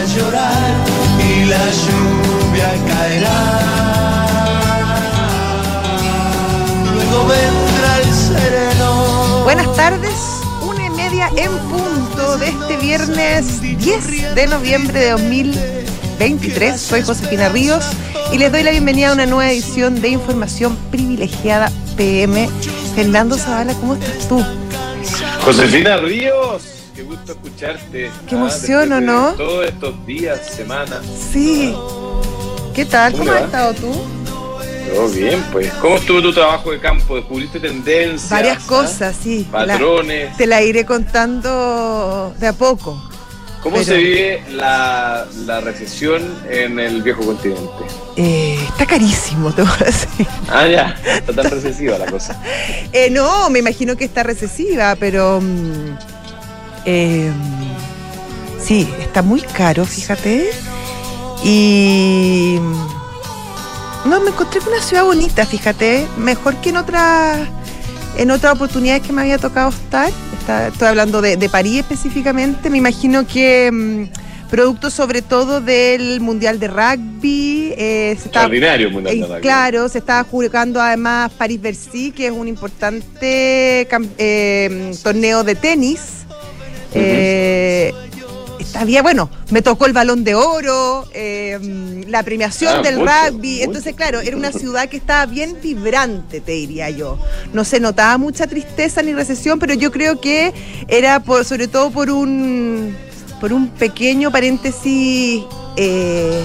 a llorar y la lluvia caerá. Luego vendrá el sereno. Buenas tardes, una y media en punto de este viernes 10 de noviembre de 2023. Soy Josefina Ríos y les doy la bienvenida a una nueva edición de Información Privilegiada PM. Fernando Zavala, ¿cómo estás tú? Josefina Ríos, qué gusto escucharte. Qué emoción, ¿o no? Todos estos días, semanas. Sí. ¿Qué tal? ¿Cómo ¿Cómo le has estado tú? Todo bien, pues. ¿Cómo estuvo tu trabajo de campo? ¿Descubriste tendencias? Varias ah? cosas, sí. La- Patrones. te la iré contando de a poco. ¿Cómo pero- se vive la, la recesión en el viejo continente? Eh, está carísimo, te voy a decir. Ah, ya. Está tan recesiva la cosa. Eh, no, me imagino que está recesiva, pero. mm, eh, sí, está muy caro, fíjate. Y. No, me encontré con una ciudad bonita, fíjate. Mejor que en otras. En otras oportunidades que me había tocado estar. Está- estoy hablando de, de París específicamente. Me imagino que. mm, producto sobre todo del Mundial de Rugby. eh, se Extraordinario mundial de eh, rugby. claro, se estaba jugando además París-Bercy, que es un importante eh, torneo de tenis. Eh, está bien, bueno, me tocó el balón de oro, eh, la premiación Ah, del mucho, rugby. mucho. Entonces, claro, era una ciudad que estaba bien vibrante, te diría yo. No se notaba mucha tristeza ni recesión, pero yo creo que era por, sobre todo por un, por un pequeño paréntesis. eh,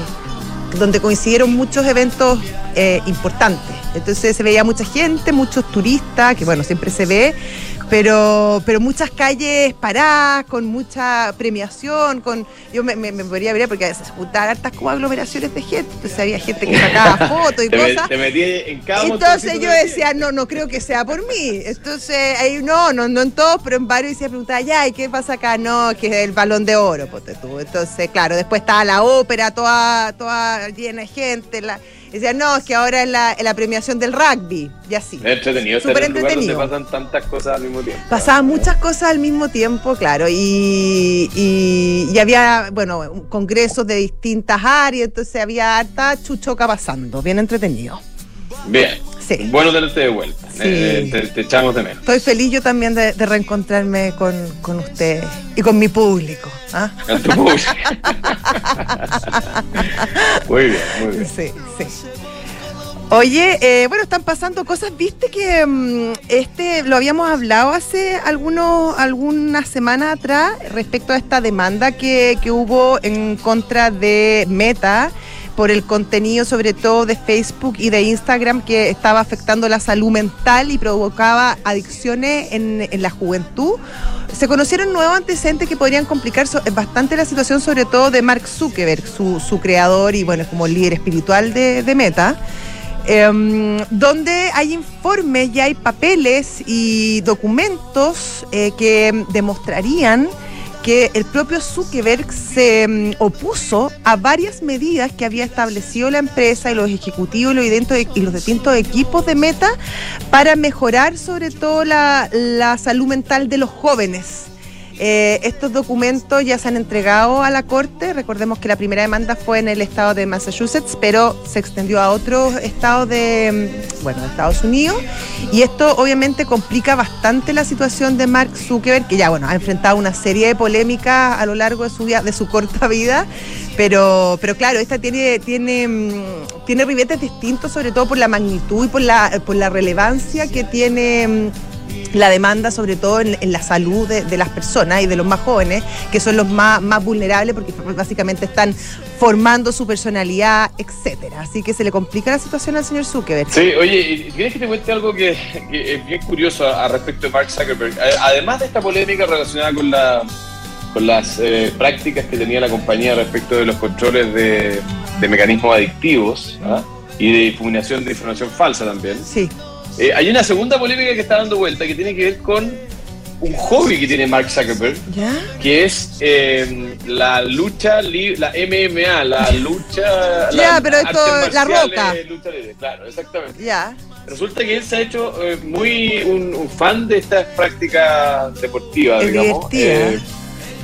donde coincidieron muchos eventos eh, importantes. Entonces se veía mucha gente, muchos turistas, que bueno, siempre se ve, pero, pero muchas calles paradas, con mucha premiación, con yo me, me, me podría ver porque se juntaban hartas como aglomeraciones de gente, entonces había gente que sacaba fotos y Te, me- cosas. te metí en cada Entonces yo de- decía, no, no creo que sea por mí. Entonces, ahí no, no, no en todos, pero en varios y se preguntaba, ya, ¿y qué pasa acá? No, que es el balón de oro, ponte tú. Entonces, claro, después estaba la ópera toda, toda llena de gente. La, decía, no, es que ahora es la, la premiación del rugby, y así. Es entretenido Súper en un lugar donde entretenido. pasan tantas cosas al mismo tiempo. Pasaban muchas cosas al mismo tiempo, claro, y, y, y había, bueno, congresos de distintas áreas, entonces había harta chuchoca pasando, bien entretenido. Bien. Sí. Bueno tenerte de vuelta. Sí. Eh, te, te echamos de menos. Estoy feliz yo también de, de reencontrarme con, con ustedes y con mi público. ¿ah? A tu público. muy bien, muy bien. Sí, sí. Oye, eh, bueno, están pasando cosas. Viste que mm, este lo habíamos hablado hace algunos, algunas semanas atrás respecto a esta demanda que, que hubo en contra de Meta por el contenido sobre todo de Facebook y de Instagram que estaba afectando la salud mental y provocaba adicciones en, en la juventud. Se conocieron nuevos antecedentes que podrían complicar bastante la situación, sobre todo de Mark Zuckerberg, su, su creador y bueno, como líder espiritual de, de Meta. Em, donde hay informes y hay papeles y documentos eh, que demostrarían que el propio Zuckerberg se mm, opuso a varias medidas que había establecido la empresa y los ejecutivos y los, y los distintos equipos de Meta para mejorar sobre todo la salud mental de los jóvenes. Eh, estos documentos ya se han entregado a la Corte. Recordemos que la primera demanda fue en el estado de Massachusetts, pero se extendió a otros estados de, mm, bueno, Estados Unidos. Y esto obviamente complica bastante la situación de Mark Zuckerberg, que ya bueno, ha enfrentado una serie de polémicas a lo largo de su, de su corta vida. Pero, pero claro, esta tiene, tiene, mm, tiene ribetes distintos, sobre todo por la magnitud y por la, por la relevancia que tiene. La demanda sobre todo en, en la salud de, de las personas y de los más jóvenes, que son los más, más vulnerables porque básicamente están formando su personalidad, etcétera. Así que se le complica la situación al señor Zuckerberg. Sí, oye, ¿y ¿quieres que te cuente algo que, que es bien curioso a, a respecto de Mark Zuckerberg? Además de esta polémica relacionada con la con las eh, prácticas que tenía la compañía respecto de los controles de, de mecanismos adictivos ¿ah? y de difuminación de información falsa también. Sí. Eh, hay una segunda polémica que está dando vuelta que tiene que ver con un hobby que tiene Mark Zuckerberg, ¿Ya? que es eh, la lucha, la MMA, la lucha... Ya, las pero esto, La Roca. lucha libre, claro, exactamente. Ya. Resulta que él se ha hecho eh, muy un, un fan de esta práctica deportiva, Es digamos. eh,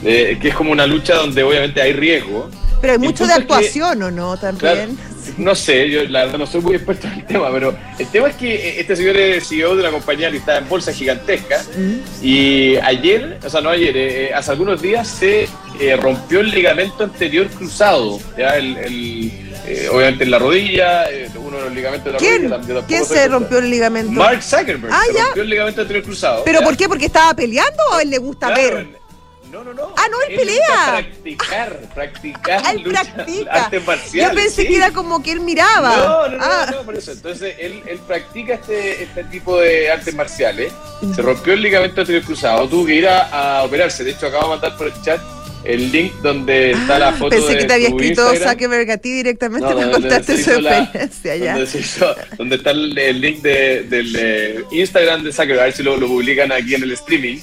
eh, que es como una lucha donde obviamente hay riesgo. Pero hay mucho de que- actuación, ¿o no? También. No sé, yo la verdad no soy muy experto en el tema, pero el tema es que eh, este señor es CEO de una compañía que está en bolsa gigantesca Mm. y ayer, o sea, no ayer, eh, eh, hace algunos días se eh, rompió el ligamento anterior cruzado, ya el, el, eh, obviamente en la rodilla, eh, uno de los ligamentos de la ¿Quién? rodilla. tam- yo tampoco ¿Quién se rompió el ligamento? Mark Zuckerberg Ah, se ya. rompió el ligamento anterior cruzado. ¿Pero ¿ya? por qué? ¿Porque estaba peleando o a él le gusta Claro, ver? No, no, no. Ah, no, él gusta pelea. Practicar, practicar. Ah, él lucha, practica. Artes marciales. Yo pensé sí. que era como que él miraba. No, no, no, Ah. no, por eso. Entonces, él, él practica este, este tipo de artes marciales. Se rompió el ligamento anterior cruzado. Tuvo que ir a, a operarse. De hecho, acabo de mandar por el chat el link donde está la Ah, foto Pensé de que te había escrito Instagram. Zuckerberg a ti directamente No, para contarte su la- experiencia ya. Donde, hizo- donde está el, el link de- del eh, Instagram de Zuckerberg, a ver si lo, lo publican aquí en el streaming.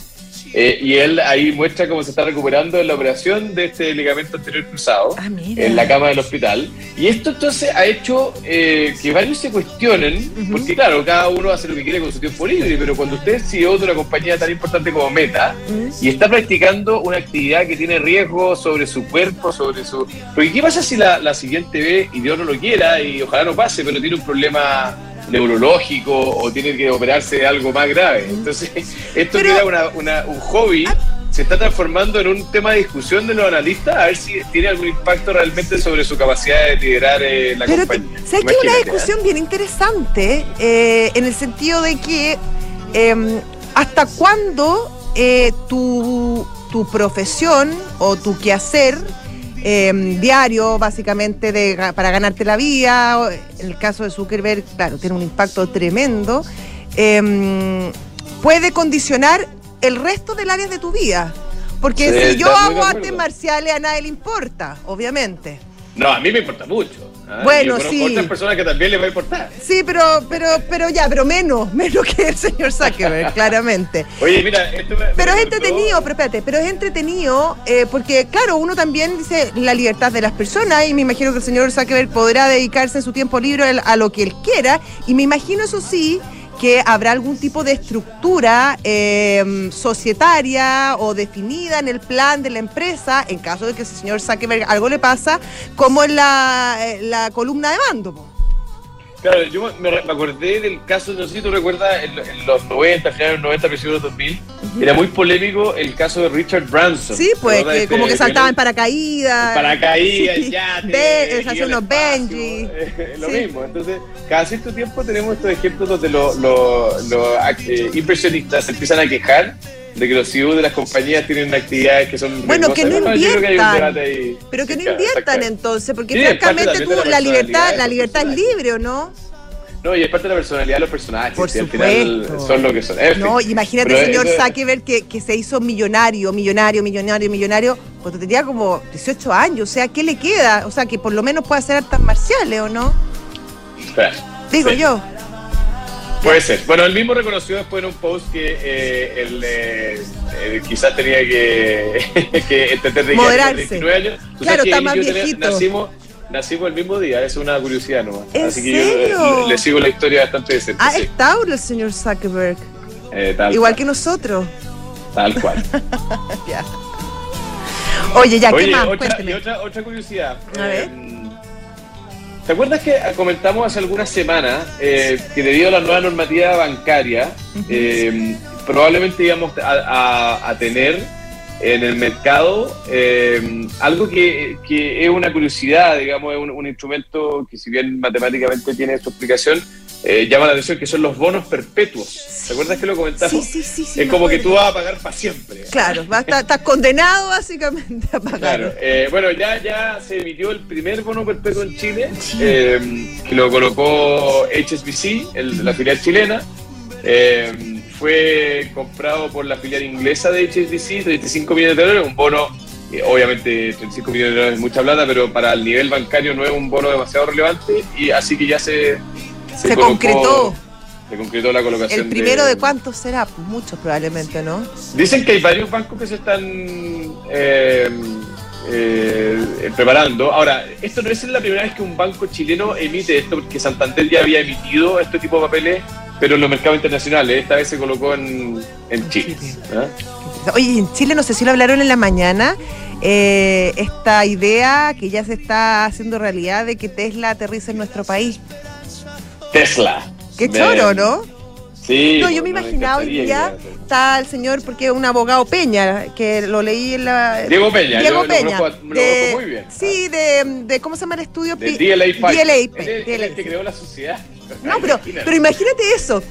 Eh, y él ahí muestra cómo se está recuperando de la operación de este ligamento anterior cruzado Ah, en la cama del hospital. Y esto entonces ha hecho eh, que varios se cuestionen, porque claro, cada uno hace lo que quiere con su tiempo libre, pero cuando usted es CEO de una compañía tan importante como Meta y está practicando una actividad que tiene riesgo sobre su cuerpo, sobre su... Porque ¿qué pasa si la, la siguiente vez, y Dios no lo quiera, y ojalá no pase, pero tiene un problema neurológico o tiene que operarse de algo más grave? Entonces, esto Pero- que era una- una- un hobby se está transformando en un tema de discusión de los analistas a ver si tiene algún impacto realmente sobre su capacidad de liderar eh, la Pero compañía. ¿sabes que es una ¿eh? discusión bien interesante? eh, en el sentido de que eh, hasta cuándo eh, tu, tu profesión o tu quehacer eh, diario, básicamente, de, para ganarte la vida, el caso de Zuckerberg, claro, tiene un impacto tremendo, eh, puede condicionar el resto del área de tu vida. Porque Sí, si yo hago artes marciales, a nadie le importa, obviamente. No, a mí me importa mucho. ¿Ah? Bueno, Yo sí. otras personas que también les va a importar. Sí, pero, pero, pero ya, pero menos, menos que el señor Zuckerberg, claramente. Oye, mira, esto me- me Pero es entretenido, pero espérate, pero es entretenido eh, porque, claro, uno también dice la libertad de las personas y me imagino que el señor Zuckerberg podrá dedicarse en su tiempo libre a lo que él quiera y me imagino, eso sí, que habrá algún tipo de estructura eh, societaria o definida en el plan de la empresa en caso de que ese señor Zuckerberg algo le pasa, como en la, eh, la columna de mando. Claro, yo me, me acordé del caso, no sé si tú recuerdas, en, en los 90, finales de los 90, principios de los 2000, era muy polémico el caso de Richard Branson. Sí, pues, ¿Te que de como este que saltaban en paracaídas. paracaídas, Sí. ya, Be- hacían unos Benji. lo Sí. mismo. Entonces, cada cierto tiempo tenemos estos ejemplos donde los los- los, eh, inversionistas se empiezan a quejar de que los CEO de las compañías tienen actividades que son Bueno, que no que inviertan. ahí. Pero que no inviertan entonces, porque Sí, francamente tú, la la libertad, la libertad es libre, ¿o no? No, y es parte de la personalidad de los personajes. Por y al final supuesto. son lo que son. En fin. No, imagínate el señor Zuckerberg que, que se hizo millonario, millonario, millonario, millonario, cuando tenía como 18 años. O sea, ¿qué le queda? O sea, que por lo menos puede hacer artes marciales, ¿o no? Espera. Digo Sí. yo. Puede ser. Bueno, él mismo reconoció después en un post que eh, él eh, eh, quizás tenía que, que entender de que Moderarse. tenía 19 años. Claro, está él más viejito. nacimos, nacimos el mismo día, es una curiosidad nomás. ¿En Así que yo serio? le, le sigo la historia bastante de cerca. Ah, sí. es Tauro el señor Zuckerberg. Eh, tal, Igual cual, que nosotros. Tal cual. Ya. Oye, ya, ¿qué Oye, más? otra, Cuénteme. y otra, otra curiosidad. A ver. ¿Te acuerdas que comentamos hace algunas semanas eh, que debido a la nueva normativa bancaria, eh, probablemente íbamos a, a- a tener en el mercado eh, algo que, que es una curiosidad, digamos, es un, un instrumento que si bien matemáticamente tiene su explicación, eh, llama la atención, que son los bonos perpetuos. ¿Te acuerdas que lo comentamos? Sí, sí, sí, es como que tú vas a pagar para siempre. Claro, va a estar- estás condenado básicamente a pagar. Claro, eh, bueno, ya, ya se emitió el primer bono perpetuo en Chile, eh, que lo colocó HSBC, el- la filial chilena. Eh, fue comprado por la filial inglesa de HSBC, 35 millones de dólares, un bono, eh, obviamente 35 millones de dólares es mucha plata, pero para el nivel bancario no es un bono demasiado relevante, y así que ya se... Se colocó- concretó. Se concretó la colocación El primero de cuántos será, muchos probablemente, ¿no? Dicen que hay varios bancos que se están eh, eh, preparando. Ahora, esto no es la primera vez que un banco chileno emite esto, porque Santander ya había emitido este tipo de papeles, pero en los mercados internacionales. Esta vez se colocó en, en Chile. ¿ah? Oye, en Chile, no sé si lo hablaron en la mañana, eh, esta idea que ya se está haciendo realidad de que Tesla aterrice en nuestro país. Tesla. Qué Me- choro, ¿no? Sí. No, yo me no, imaginaba hoy día está el señor, porque es un abogado Peña, que lo leí en la... Diego Peña, Diego yo lo Peña. conozco- lo de- conozco muy bien. Sí, de, de- ¿cómo se llama el estudio? De DLA. DLA, es DLA. el que creó la sociedad. No, pero, Imagínate. pero imagínate eso.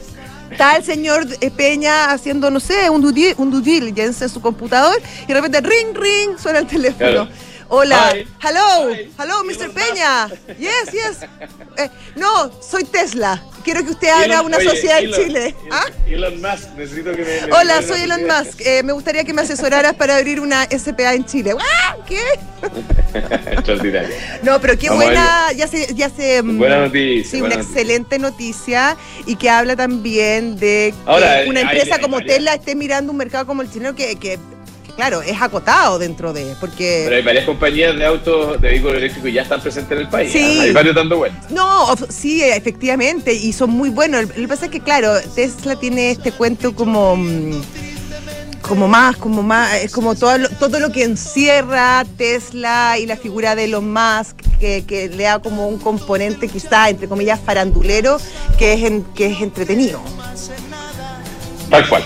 Está el señor eh, Peña haciendo, no sé, un due, un due diligence en su computador y de repente ring, ring, suena el teléfono. Claro. Hola, Hi. hello, Hi. hello, Mr. Peña. Yes, yes. Eh, no, soy Tesla. Quiero que usted haga una oye, sociedad Elon- en Chile. Elon- ¿Ah? Elon Musk, necesito que me. Hola, soy Elon Musk. Eh, me gustaría que me asesoraras para abrir una SPA en Chile. ¡Ah! ¿Qué? No, pero qué Vamos buena, ya se, ya se mm, Buena noticia, Sí, buena una noticia. excelente noticia y que habla también de que Ahora, una empresa hay como Tesla esté mirando un mercado como el chileno que, que, claro, es acotado dentro de, porque Pero hay varias compañías de autos de vehículos eléctricos ya están presentes en el país. Sí. Hay varios dando vueltas. No, sí, efectivamente, y son muy buenos. Lo que pasa es que, claro, Tesla tiene este cuento como. mm, como más, como más, es como todo lo, todo lo que encierra Tesla y la figura de Elon Musk, que, que le da como un componente quizá, entre comillas, farandulero, que es, en- que es entretenido. Tal cual.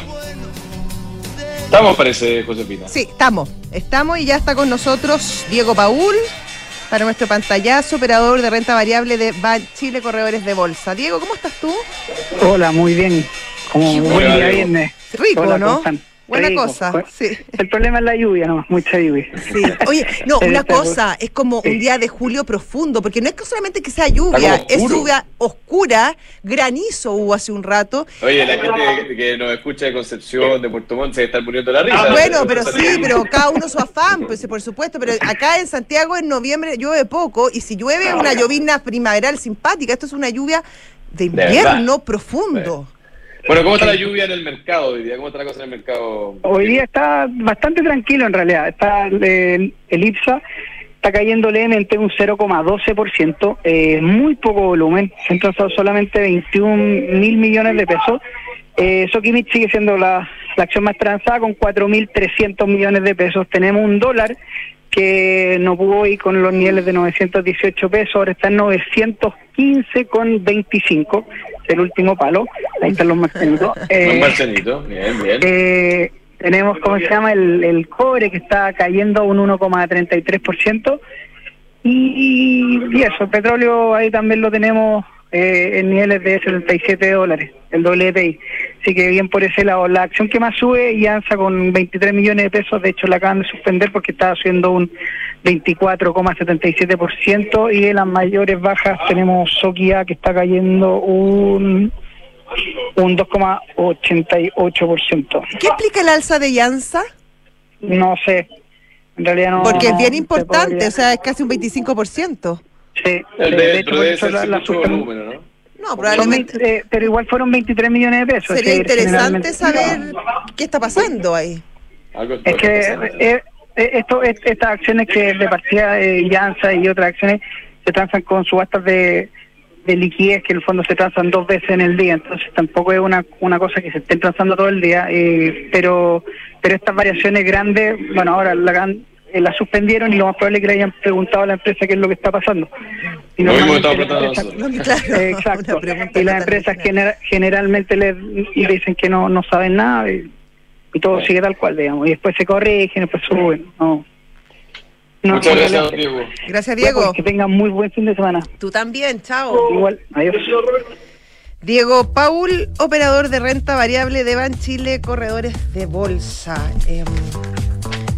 Estamos, parece, Josefina. Sí, estamos, estamos y ya está con nosotros Diego Paul para nuestro pantallazo, operador de renta variable de Ban Chile Corredores de Bolsa. Diego, ¿cómo estás tú? Hola, muy bien. Como buen día viernes. Rico, Hola, ¿no? ¿cómo están? Buena Rico. cosa, Bueno, sí. El problema es la lluvia, no, mucha lluvia. Sí. Oye, no, una cosa, es como un día de julio profundo, porque no es que solamente que sea lluvia, es lluvia oscura, granizo hubo hace un rato. Oye, la gente que, que nos escucha de Concepción, de Puerto Montt, se está muriendo la risa. Ah, bueno, pero sí, pero cada uno su afán, pues por supuesto, pero acá en Santiago en noviembre llueve poco y si llueve es una llovizna primaveral simpática, esto es una lluvia de invierno profundo. Bueno, ¿cómo está la lluvia en el mercado hoy día? ¿Cómo está la cosa en el mercado? Hoy día está bastante tranquilo en realidad. Está el, el IPSA está cayendo levemente un 0,12%, eh, muy poco volumen, se han transado solamente 21 mil millones de pesos. Eh, sigue siendo la, la acción más transada con 4.300 millones de pesos. Tenemos un dólar que no pudo ir con los niveles de 918 pesos, ahora está en 915 con 25, el último palo, ahí están los marcelitos. Un marcenito, bien, bien. Eh, tenemos, ¿cómo se llama? El, el cobre que está cayendo un 1,33%. Y, y eso, el petróleo ahí también lo tenemos eh, en niveles de 77 dólares, el WTI. Así que bien por ese lado. La acción que más sube, Yanza con 23 millones de pesos, de hecho la acaban de suspender porque estaba subiendo un 24,77% y de las mayores bajas tenemos Sokia que está cayendo un un 2,88%. ¿Qué explica el alza de Yanza? No sé, en realidad no. Porque es bien importante, o sea, es casi un 25%. Sí, El de- de, hecho, por eso la- la ¿no? No, probablemente 20, eh, pero igual fueron 23 millones de pesos. sería interesante saber qué está pasando ahí. Es que eh, eh, esto, es- estas acciones que de partida de Llanza y otras acciones se transan con subastas de, de liquidez que en el fondo se transan dos veces en el día, entonces tampoco es una, una cosa que se estén transando todo el día, eh, pero pero estas variaciones grandes, bueno, ahora la, gran- eh, la suspendieron y lo más probable es que le hayan preguntado a la empresa qué es lo que está pasando. Y empresas- Claro, Eh, Exacto. Y las empresas generalmente le dicen que no, no saben nada y, y todo sigue tal cual, digamos. Y después se corrigen, después suben. No. No, Muchas no, gracias, Diego. Gracias, pues, Diego. Que tengan muy buen fin de semana. Tú también, chao. Igual, adiós. Diego Paul, operador de renta variable de Ban Chile, corredores de bolsa. Eh,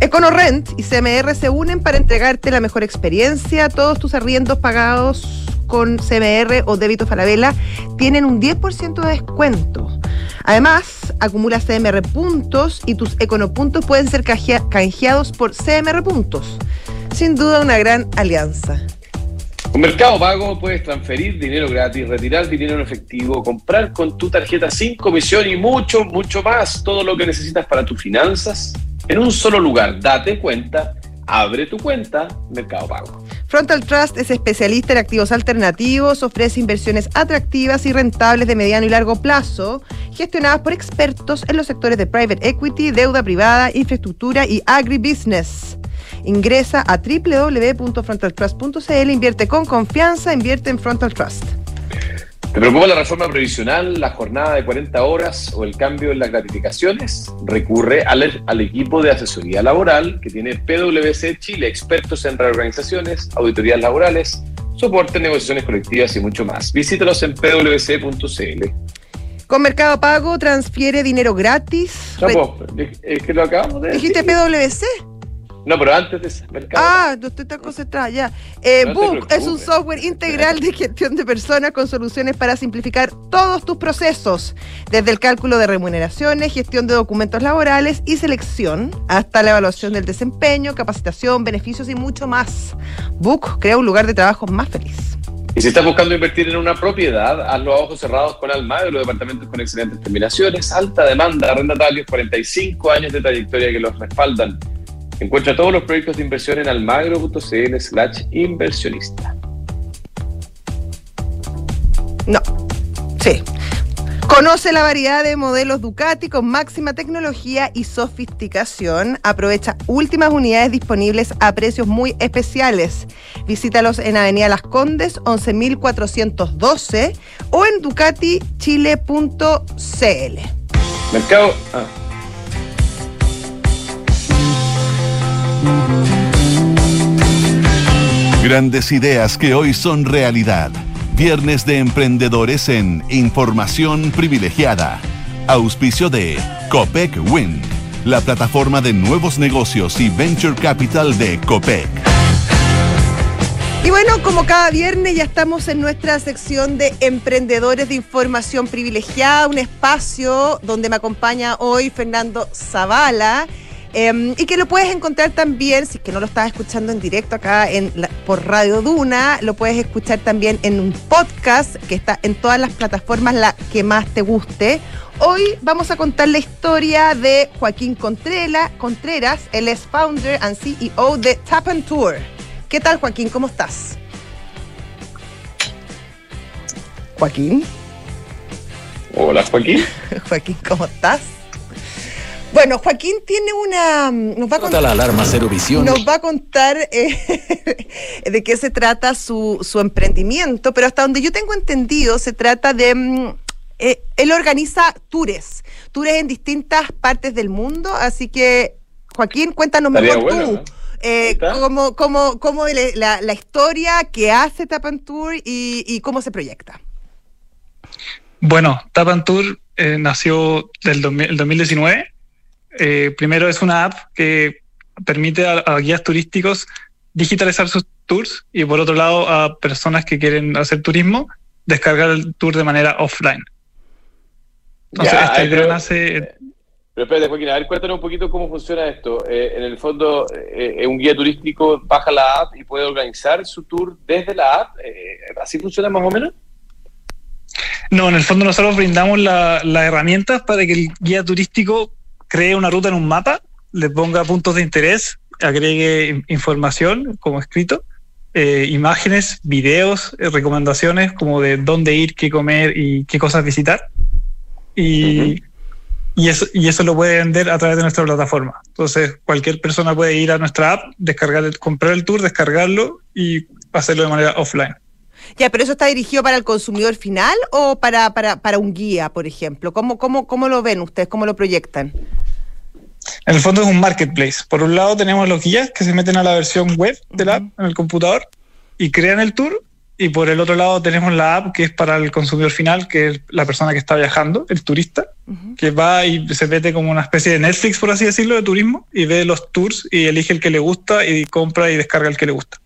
EconoRent y CMR se unen para entregarte la mejor experiencia. Todos tus arriendos pagados con CMR o débito Falabella tienen un 10% de descuento. Además, acumula CMR puntos y tus econopuntos pueden ser canjeados por CMR puntos. Sin duda una gran alianza. Con Mercado Pago puedes transferir dinero gratis, retirar dinero en efectivo, comprar con tu tarjeta sin comisión y mucho, mucho más. Todo lo que necesitas para tus finanzas en un solo lugar. Date cuenta, abre tu cuenta, Mercado Pago. Frontal Trust es especialista en activos alternativos, ofrece inversiones atractivas y rentables de mediano y largo plazo, gestionadas por expertos en los sectores de private equity, deuda privada, infraestructura y agribusiness. Ingresa a www.frontaltrust.cl, invierte con confianza, invierte en Frontal Trust. ¿Te preocupa la reforma previsional, la jornada de 40 horas o el cambio en las gratificaciones? Recurre al, al, equipo de asesoría laboral que tiene PwC Chile, expertos en reorganizaciones, auditorías laborales, soporte, negociaciones colectivas y mucho más. Visítalos en pwc.cl. Con Mercado Pago transfiere dinero gratis. No, es que lo acabamos de decir. ¿Dijiste PwC? No, pero antes de ese mercado. Ah, usted está concentrada, ya. Eh, Book es un software integral de gestión de personas con soluciones para simplificar todos tus procesos, desde el cálculo de remuneraciones, gestión de documentos laborales y selección, hasta la evaluación del desempeño, capacitación, beneficios y mucho más. Book crea un lugar de trabajo más feliz. Y si estás buscando invertir en una propiedad, hazlo a ojos cerrados con Almagro, los departamentos con excelentes terminaciones, alta demanda, arrendatarios, 45 años de trayectoria que los respaldan. Encuentra todos los proyectos de inversión en almagro.cl slash inversionista. No, sí. Conoce la variedad de modelos Ducati con máxima tecnología y sofisticación. Aprovecha últimas unidades disponibles a precios muy especiales. Visítalos en Avenida Las Condes 11412 o en ducatichile.cl. Mercado. Ah. Grandes ideas que hoy son realidad. Viernes de Emprendedores en Información Privilegiada. Auspicio de Copec Win, la plataforma de nuevos negocios y venture capital de Copec. Y bueno, como cada viernes ya estamos en nuestra sección de Emprendedores de Información Privilegiada, un espacio donde me acompaña hoy Fernando Zavala Em, y que lo puedes encontrar también, si es que no lo estás escuchando en directo acá en por Radio Duna, lo puedes escuchar también en un podcast que está en todas las plataformas, la que más te guste. Hoy vamos a contar la historia de Joaquín Contreras, Contreras él es founder and CEO de Tap and Tour. ¿Qué tal Joaquín? ¿Cómo estás? Joaquín. Hola Joaquín. Joaquín, ¿cómo estás? Bueno, Joaquín tiene una. Mm, nos va a contar la alarma Cero Visión. Nos va a contar eh, de qué se trata su, su, emprendimiento, pero hasta donde yo tengo entendido, se trata de. Mm, eh, él organiza tours, tours en distintas partes del mundo, así que, Joaquín, cuéntanos mejor tú. Eh, cómo, cómo, cómo la, la, historia que hace Tapan Tour y, y, cómo se proyecta. Bueno, Tapan Tour eh, nació del 2019 eh, primero es una app que permite a, guías turísticos digitalizar sus tours y por otro lado a personas que quieren hacer turismo descargar el tour de manera offline. Entonces, esta idea nace... Pero espérate, Joaquín, a ver, cuéntanos un poquito cómo funciona esto. Eh, en el fondo, eh, un guía turístico baja la app y puede organizar su tour desde la app. ¿Así funciona más o menos? No, en el fondo nosotros brindamos las herramientas para que el guía turístico cree una ruta en un mapa, le ponga puntos de interés, agregue información como escrito, eh, imágenes, videos, eh, recomendaciones como de dónde ir, qué comer y qué cosas visitar. Y, y, eso, y eso lo puede vender a través de nuestra plataforma. Entonces, cualquier persona puede ir a nuestra app, descargar, comprar el tour, descargarlo y hacerlo de manera offline. Ya, pero eso está dirigido para el consumidor final o para, para, para un guía, por ejemplo. ¿Cómo, cómo, ¿Cómo lo ven ustedes? ¿Cómo lo proyectan? En el fondo es un marketplace. Por un lado tenemos los guías que se meten a la versión web de la app en el computador y crean el tour. Y por el otro lado tenemos la app que es para el consumidor final, que es la persona que está viajando, el turista, que va y se mete como una especie de Netflix, por así decirlo, de turismo, y ve los tours y elige el que le gusta y compra y descarga el que le gusta.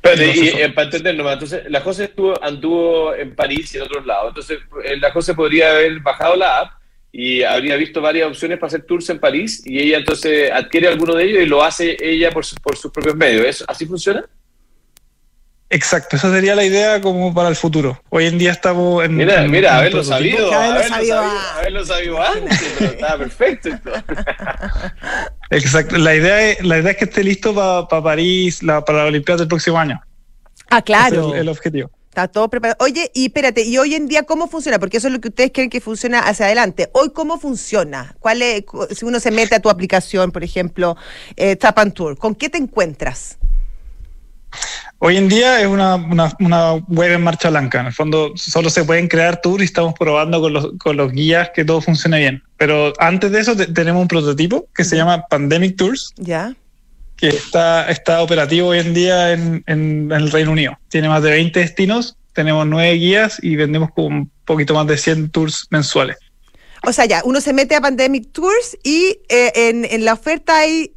Pero, y, eh, para entender nomás, entonces la José estuvo, anduvo en París y en otros lados. Entonces, eh, la José podría haber bajado la app y habría visto varias opciones para hacer tours en París y ella entonces adquiere alguno de ellos y lo hace ella por, por sus propios medios. ¿Así funciona? Exacto, esa sería la idea como para el futuro. Hoy en día estamos en. Mira, mira, haberlo sabido, haberlo sabido, haberlo sabido antes, pero estaba perfecto. Exacto, la idea, es, la idea es que esté listo para París, la, para la Olimpiada del próximo año. Ah, claro. es el, objetivo. Está todo preparado. Oye, y espérate, ¿y hoy en día cómo funciona? Porque eso es lo que ustedes creen que funciona hacia adelante. Hoy, ¿cómo funciona? ¿Cuál es, si uno se mete a tu aplicación, por ejemplo, eh, Tap and Tour, ¿con qué te encuentras? Hoy en día es una, una, una web en marcha blanca. En el fondo solo se pueden crear tours y estamos probando con los, con los guías que todo funcione bien. Pero antes de eso te- tenemos un prototipo que se llama Pandemic Tours, ¿Ya? que está, está operativo hoy en día en, en- en el Reino Unido. Tiene más de 20 destinos, tenemos nueve guías y vendemos como un poquito más de 100 tours mensuales. O sea, ya, uno se mete a Pandemic Tours y eh, en, en la oferta hay.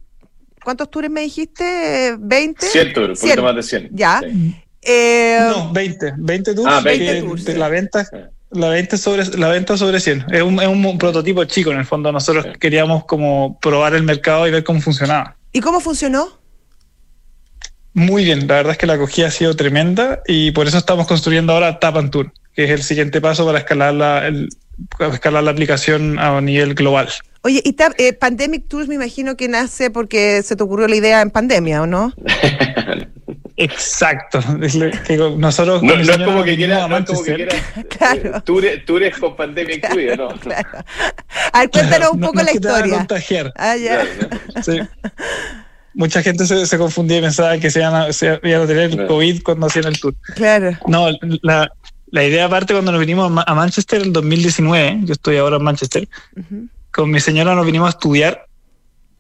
¿Cuántos tours me dijiste? ¿20? 100 tours, un poquito más de 100. Ya. Sí. Eh, No, 20, 20 tours. Ah, 20 que tours. La venta, la venta sobre la venta sobre 100. Es un, es un prototipo chico en el fondo. Nosotros Sí. queríamos como probar el mercado y ver cómo funcionaba. ¿Y cómo funcionó? Muy bien, la verdad es que la acogida ha sido tremenda y por eso estamos construyendo ahora Tap and Tour, que es el siguiente paso para escalar la, el- para escalar la aplicación a nivel global. Oye, y Tap- eh, Pandemic Tours me imagino que nace porque se te ocurrió la idea en pandemia, ¿o no? Exacto. Nosotros No, es como que vinimos quiera, a no es como que Manchester. quiera Claro. eh, tours, tours con pandemia incluida, ¿no? Claro. A ver, cuéntanos un No- poco no la historia. contagiar. Ah, ya. Claro. Sí. Mucha gente se, se confundía y pensaba que se iban a, se iban a tener Claro. COVID cuando hacían el tour. Claro. No, la, la idea aparte cuando nos vinimos a Ma- a Manchester en 2019, yo estoy ahora en Manchester, Ujú. Con mi señora nos vinimos a estudiar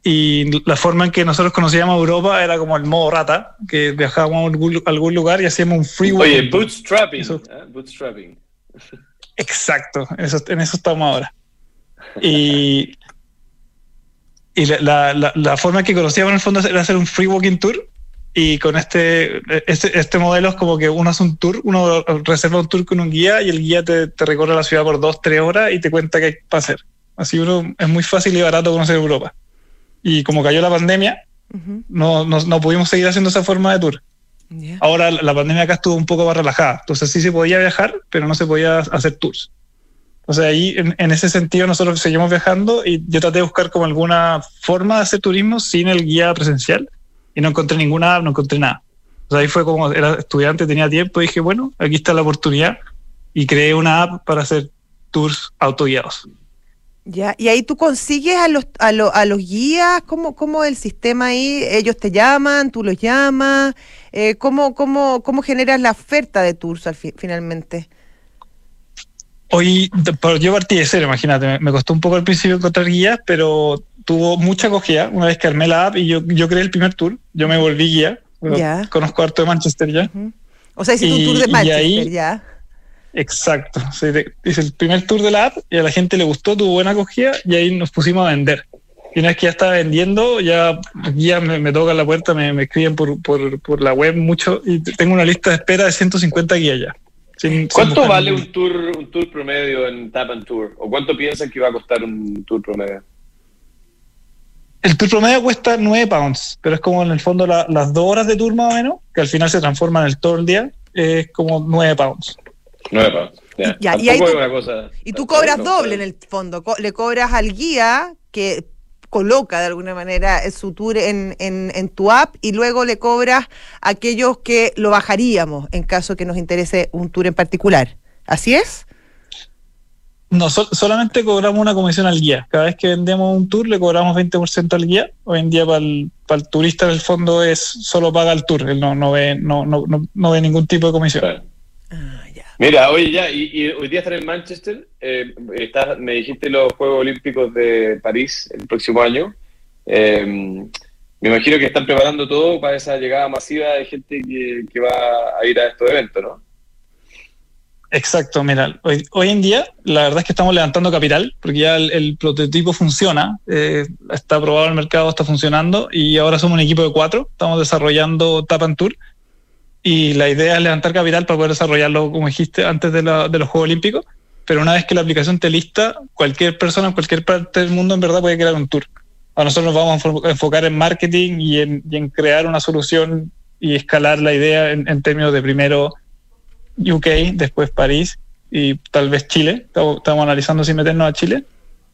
y la forma en que nosotros conocíamos Europa era como el modo rata, que viajábamos a algún, lugar y hacíamos un free Oye, walking tour. bootstrapping. Eso. ¿eh? Bootstrapping. Exacto, eso, en eso estamos ahora. Y, y la, la- forma en que conocíamos en el fondo era hacer un free walking tour. Y con este, este, este modelo es como que uno hace un tour, uno reserva un tour con un guía y el guía te, te recorre la ciudad por dos, tres horas y te cuenta qué hay para hacer. Así uno es muy fácil y barato conocer Europa. Y como cayó la pandemia, Ujú. no, no, no pudimos seguir haciendo esa forma de tour. Ya. Ahora la pandemia acá estuvo un poco más relajada, entonces sí se podía viajar, pero no se podía hacer tours. O sea, ahí en, en ese sentido nosotros seguimos viajando y yo traté de buscar como alguna forma de hacer turismo sin el guía presencial y no encontré ninguna app, no encontré nada. O sea, ahí fue como era estudiante, tenía tiempo y dije, bueno, aquí está la oportunidad y creé una app para hacer tours autoguiados. Ya, y ahí tú consigues a los, a, lo- a los guías, ¿cómo, ¿cómo el sistema ahí? ¿Ellos te llaman, tú los llamas? Eh, ¿cómo, cómo, ¿Cómo generas la oferta de tours al fi- finalmente? Hoy, yo partí de cero, imagínate, me, costó un poco al principio encontrar guías, pero tuvo mucha acogida una vez que armé la app y yo, yo creé el primer tour, yo me volví guía, Ya. conozco harto de Manchester ya. O sea, hiciste un Y- tour de Manchester, ahí- ya. Exacto, hice el primer tour de la app y a la gente le gustó, tuvo buena acogida y ahí nos pusimos a vender. Y una vez que ya estaba vendiendo, ya guías me, me tocan la puerta, me, me escriben por, por, por la web mucho y tengo una lista de espera de 150 guías ya. sin- ¿Cuánto vale un tour, un tour promedio en Tap and Tour? ¿O cuánto piensan que va a costar un tour promedio? El tour promedio cuesta 9 pounds, pero es como en el fondo la- las dos horas de tour más o menos, que al final se transforma en el todo el día, es como 9 pounds. Nueve. Ya, y ahí tú- es una cosa- Y tú tampoco cobras doble en el fondo. co- le cobras al guía que coloca de alguna manera su tour en, en, en tu app y luego le cobras a aquellos que lo bajaríamos en caso que nos interese un tour en particular. ¿Así es? No, sol- solamente cobramos una comisión al guía. Cada vez que vendemos un tour le cobramos 20% al guía. Hoy en día para el, para el turista en el fondo es solo paga el tour, él no, no, ve, no, no, no, no ve ningún tipo de comisión. Claro. Ah. Mira, oye, ya, y, hoy día están en Manchester. eh, me dijiste los Juegos Olímpicos de París el próximo año. Eh, me imagino que están preparando todo para esa llegada masiva de gente que, va a ir a estos eventos, ¿no? Exacto, mira, hoy, en día la verdad es que estamos levantando capital porque ya el, prototipo funciona, eh, está aprobado el mercado, está funcionando y ahora somos un equipo de cuatro, estamos desarrollando Tap and Tour y la idea es levantar capital para poder desarrollarlo, como dijiste, antes de, la- de los Juegos Olímpicos, pero una vez que la aplicación esté lista, cualquier persona en cualquier parte del mundo en verdad puede crear un tour. A nosotros nos vamos a enfo- a enfocar en marketing y en, y en crear una solución y escalar la idea en, en términos de primero UK, después París y tal vez Chile. Estamos, estamos analizando si meternos a Chile,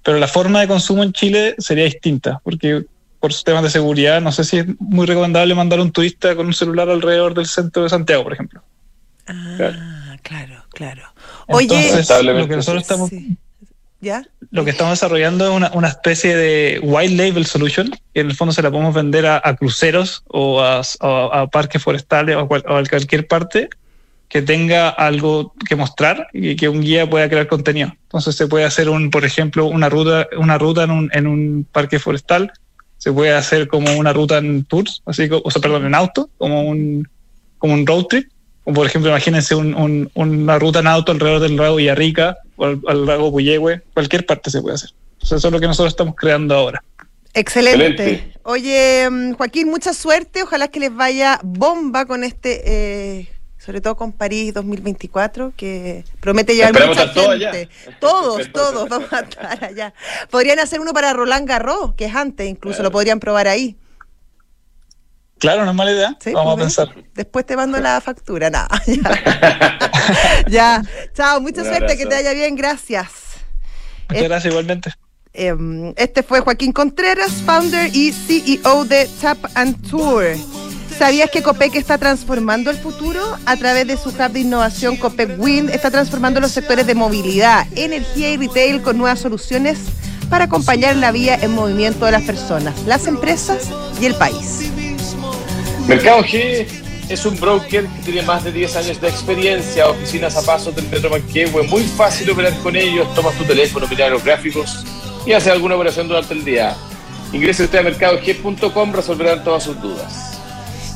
pero la forma de consumo en Chile sería distinta, porque por temas de seguridad no sé si es muy recomendable mandar un turista con un celular alrededor del centro de Santiago, por ejemplo. Claro. Ah, Claro, claro. Oye, Entonces, lo que nosotros estamos sí. ¿ya? lo que estamos desarrollando es una, una especie de white label solution, que en el fondo se la podemos vender a, a cruceros o a, a- a parques forestales o a, cual- o a cualquier parte que tenga algo que mostrar y que un guía pueda crear contenido. Entonces se puede hacer un, por ejemplo, una ruta, una ruta en un, en un parque forestal, se puede hacer como una ruta en tours, así como, o sea, perdón, en auto, como un, como un road trip. Como por ejemplo, imagínense un- un- una ruta en auto alrededor del lago Villarrica o al, al lago Puyehue, cualquier parte se puede hacer. Eso es lo que nosotros estamos creando ahora. Excelente. Excelente. Oye, mm, Joaquín, mucha suerte. Ojalá que les vaya bomba con este, eh, sobre todo con París 2024, que promete llevar Esperamos mucha gente. allá. Todos, todos vamos a estar allá. Podrían hacer uno para Roland Garros, que es antes, incluso lo podrían probar ahí. Claro, no es mala idea. Sí, Vamos a pues, pensar. Después te mando la factura, nada. ya. ya. Chao, mucha Un suerte, que te vaya bien, gracias. Muchas Eh, gracias igualmente. Em, Este fue Joaquín Contreras, founder y CEO de Tap and Tour. ¿Sabías que Copec está transformando el futuro? A través de su hub de innovación, Copec Wind está transformando los sectores de movilidad, energía y retail con nuevas soluciones para acompañar la vía en movimiento de las personas, las empresas y el país. Mercado G es un broker que tiene más de 10 años de experiencia, oficinas a pasos del Metro Manquehue, muy fácil operar con ellos, tomas tu teléfono, miras los gráficos y haces alguna operación durante el día. Ingrese usted a mercadog.com, resolverán todas sus dudas.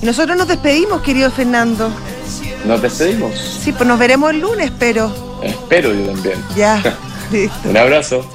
Y nosotros nos despedimos, querido Fernando. Nos despedimos. Sí, pues nos veremos el lunes, pero Espero yo también. ya. Listo. Un abrazo.